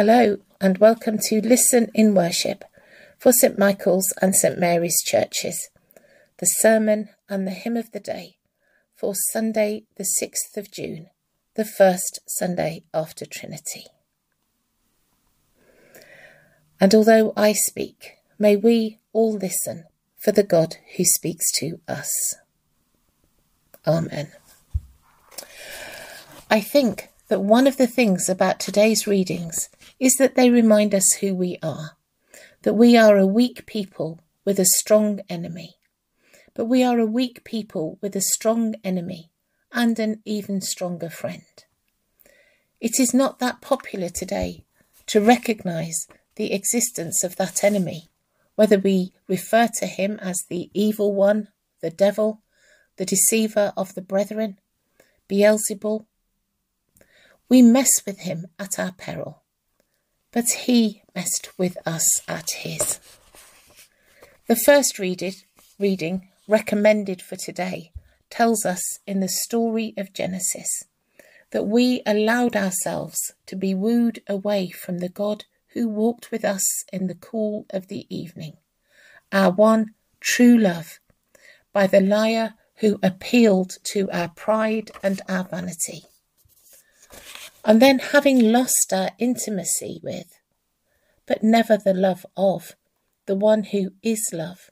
Hello, and welcome to Listen in Worship for St Michael's and St Mary's churches, the sermon and the hymn of the day for Sunday, the 6th of June, the first Sunday after Trinity. And although I speak, may we all listen for the God who speaks to us. Amen. I think that one of the things about today's readings is that they remind us who we are, that we are a weak people with a strong enemy. But we are a weak people with a strong enemy and an even stronger friend. It is not that popular today to recognise the existence of that enemy, whether we refer to him as the evil one, the devil, the deceiver of the brethren, Beelzebul. We mess with him at our peril but he messed with us at his. The first reading recommended for today tells us in the story of Genesis that we allowed ourselves to be wooed away from the God who walked with us in the cool of the evening, our one true love, by the liar who appealed to our pride and our vanity. And then, having lost our intimacy with, but never the love of, the one who is love,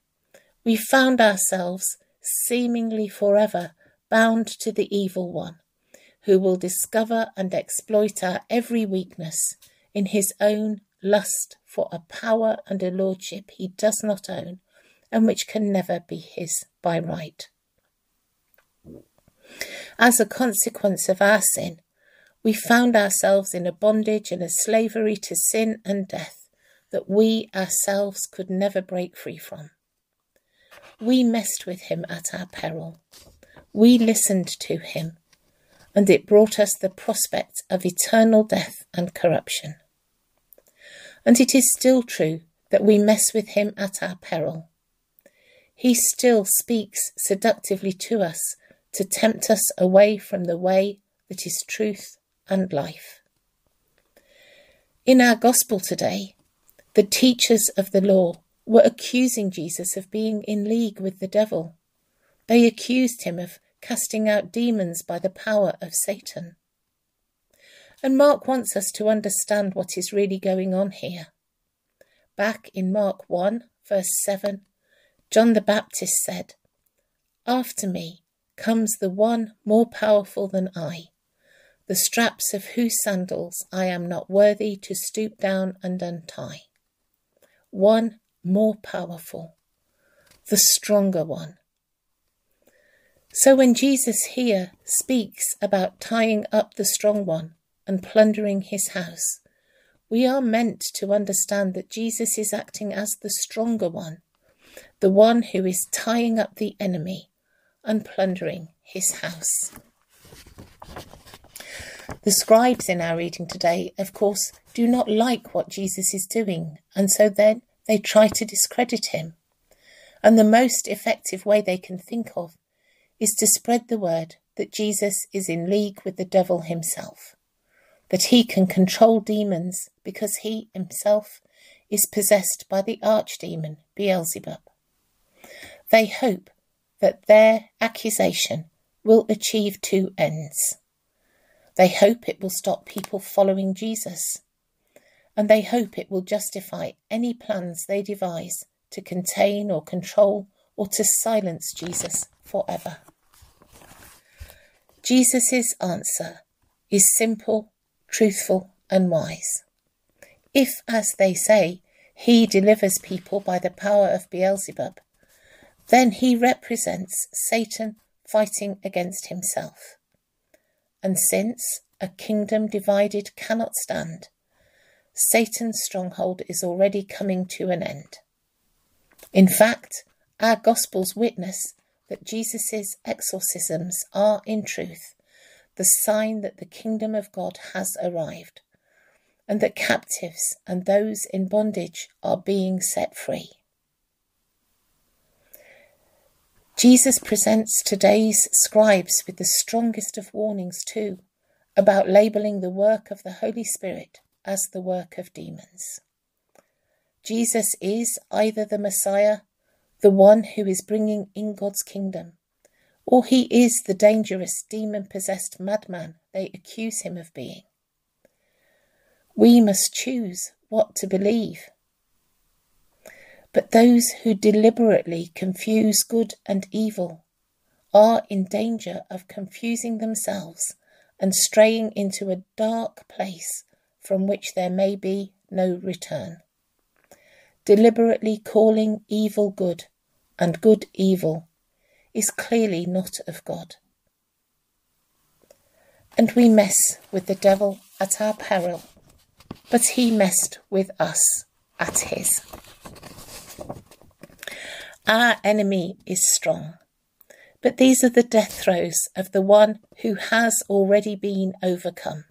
we found ourselves seemingly forever bound to the evil one, who will discover and exploit our every weakness in his own lust for a power and a lordship he does not own and which can never be his by right. As a consequence of our sin, we found ourselves in a bondage and a slavery to sin and death that we ourselves could never break free from. We messed with him at our peril. We listened to him, and it brought us the prospect of eternal death and corruption. And it is still true that we mess with him at our peril. He still speaks seductively to us to tempt us away from the way that is truth and life. In our gospel today, the teachers of the law were accusing Jesus of being in league with the devil. They accused him of casting out demons by the power of Satan. And Mark wants us to understand what is really going on here. Back in Mark 1, verse 7, John the Baptist said, After me comes the one more powerful than I the straps of whose sandals I am not worthy to stoop down and untie. One more powerful, the stronger one. So when Jesus here speaks about tying up the strong one and plundering his house, we are meant to understand that Jesus is acting as the stronger one, the one who is tying up the enemy and plundering his house. The scribes in our reading today, of course, do not like what Jesus is doing, and so then they try to discredit him. And the most effective way they can think of is to spread the word that Jesus is in league with the devil himself, that he can control demons because he himself is possessed by the archdemon Beelzebub. They hope that their accusation will achieve two ends. They hope it will stop people following Jesus. And they hope it will justify any plans they devise to contain or control or to silence Jesus forever. Jesus' answer is simple, truthful, and wise. If, as they say, he delivers people by the power of Beelzebub, then he represents Satan fighting against himself. And since a kingdom divided cannot stand, Satan's stronghold is already coming to an end. In fact, our Gospels witness that Jesus' exorcisms are, in truth, the sign that the kingdom of God has arrived, and that captives and those in bondage are being set free. Jesus presents today's scribes with the strongest of warnings, too, about labelling the work of the Holy Spirit as the work of demons. Jesus is either the Messiah, the one who is bringing in God's kingdom, or he is the dangerous demon possessed madman they accuse him of being. We must choose what to believe. But those who deliberately confuse good and evil are in danger of confusing themselves and straying into a dark place from which there may be no return. Deliberately calling evil good and good evil is clearly not of God. And we mess with the devil at our peril, but he messed with us at his. Our enemy is strong, but these are the death throes of the one who has already been overcome,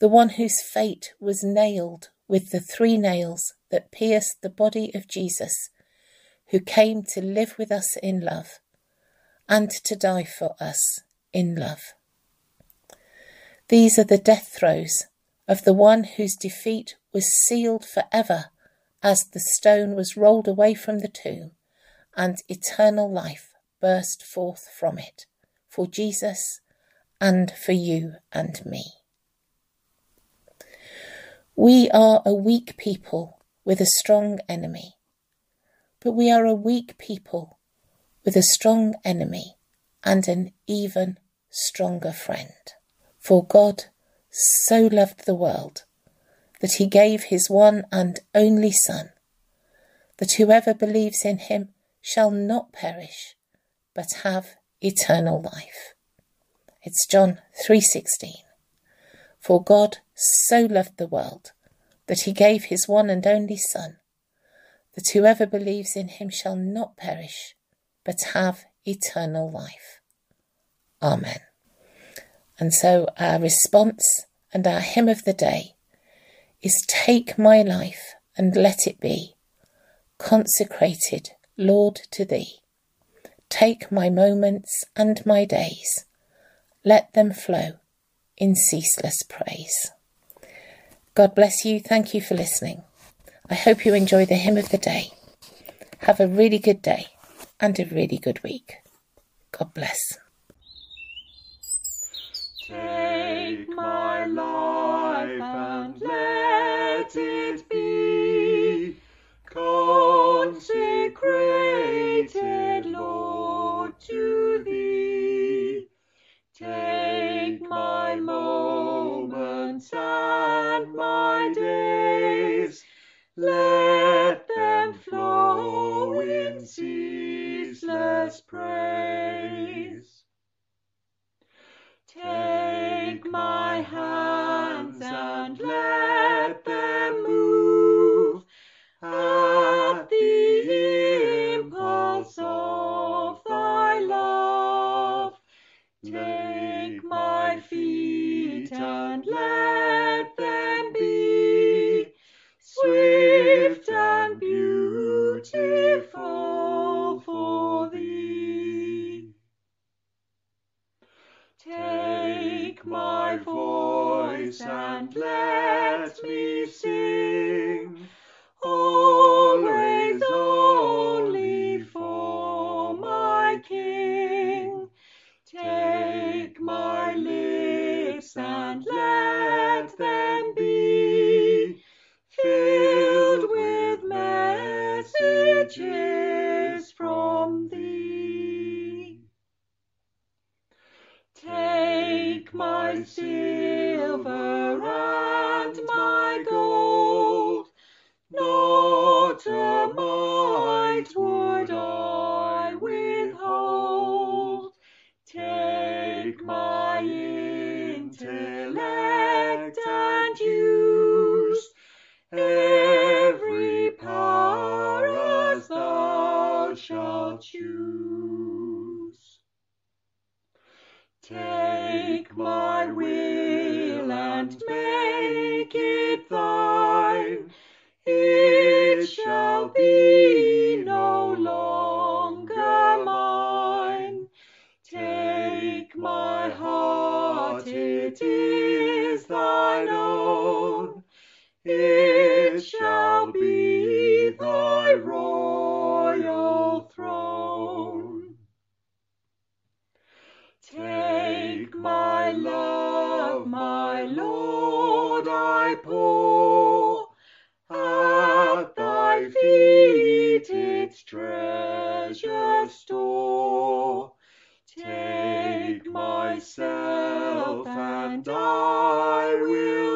the one whose fate was nailed with the three nails that pierced the body of Jesus, who came to live with us in love and to die for us in love. These are the death throes of the one whose defeat was sealed forever as the stone was rolled away from the tomb and eternal life burst forth from it for Jesus and for you and me. We are a weak people with a strong enemy, but we are a weak people with a strong enemy and an even stronger friend. For God so loved the world that he gave his one and only Son, that whoever believes in him shall not perish, but have eternal life. It's John 3:16. For God so loved the world that he gave his one and only Son, that whoever believes in him shall not perish, but have eternal life. Amen. And so our response and our hymn of the day is Take my life and let it be consecrated, Lord, to Thee. Take my moments and my days, let them flow in ceaseless praise. God bless you. Thank you for listening. I hope you enjoy the hymn of the day. Have a really good day and a really good week. God bless. Take my life and let ceaseless praise. Take my hands and let them move at the impulse of thy love. Take my feet and let and let me sing, always only for my King. Take my lips and let them be filled with messages from thee. Take my silver a would I withhold. Take my intellect and use every power as thou shalt choose. Take my will it is thine own. it shall be thy royal throne. Take my love, my Lord, I pour at thy feet its treasure store. Take myself and I will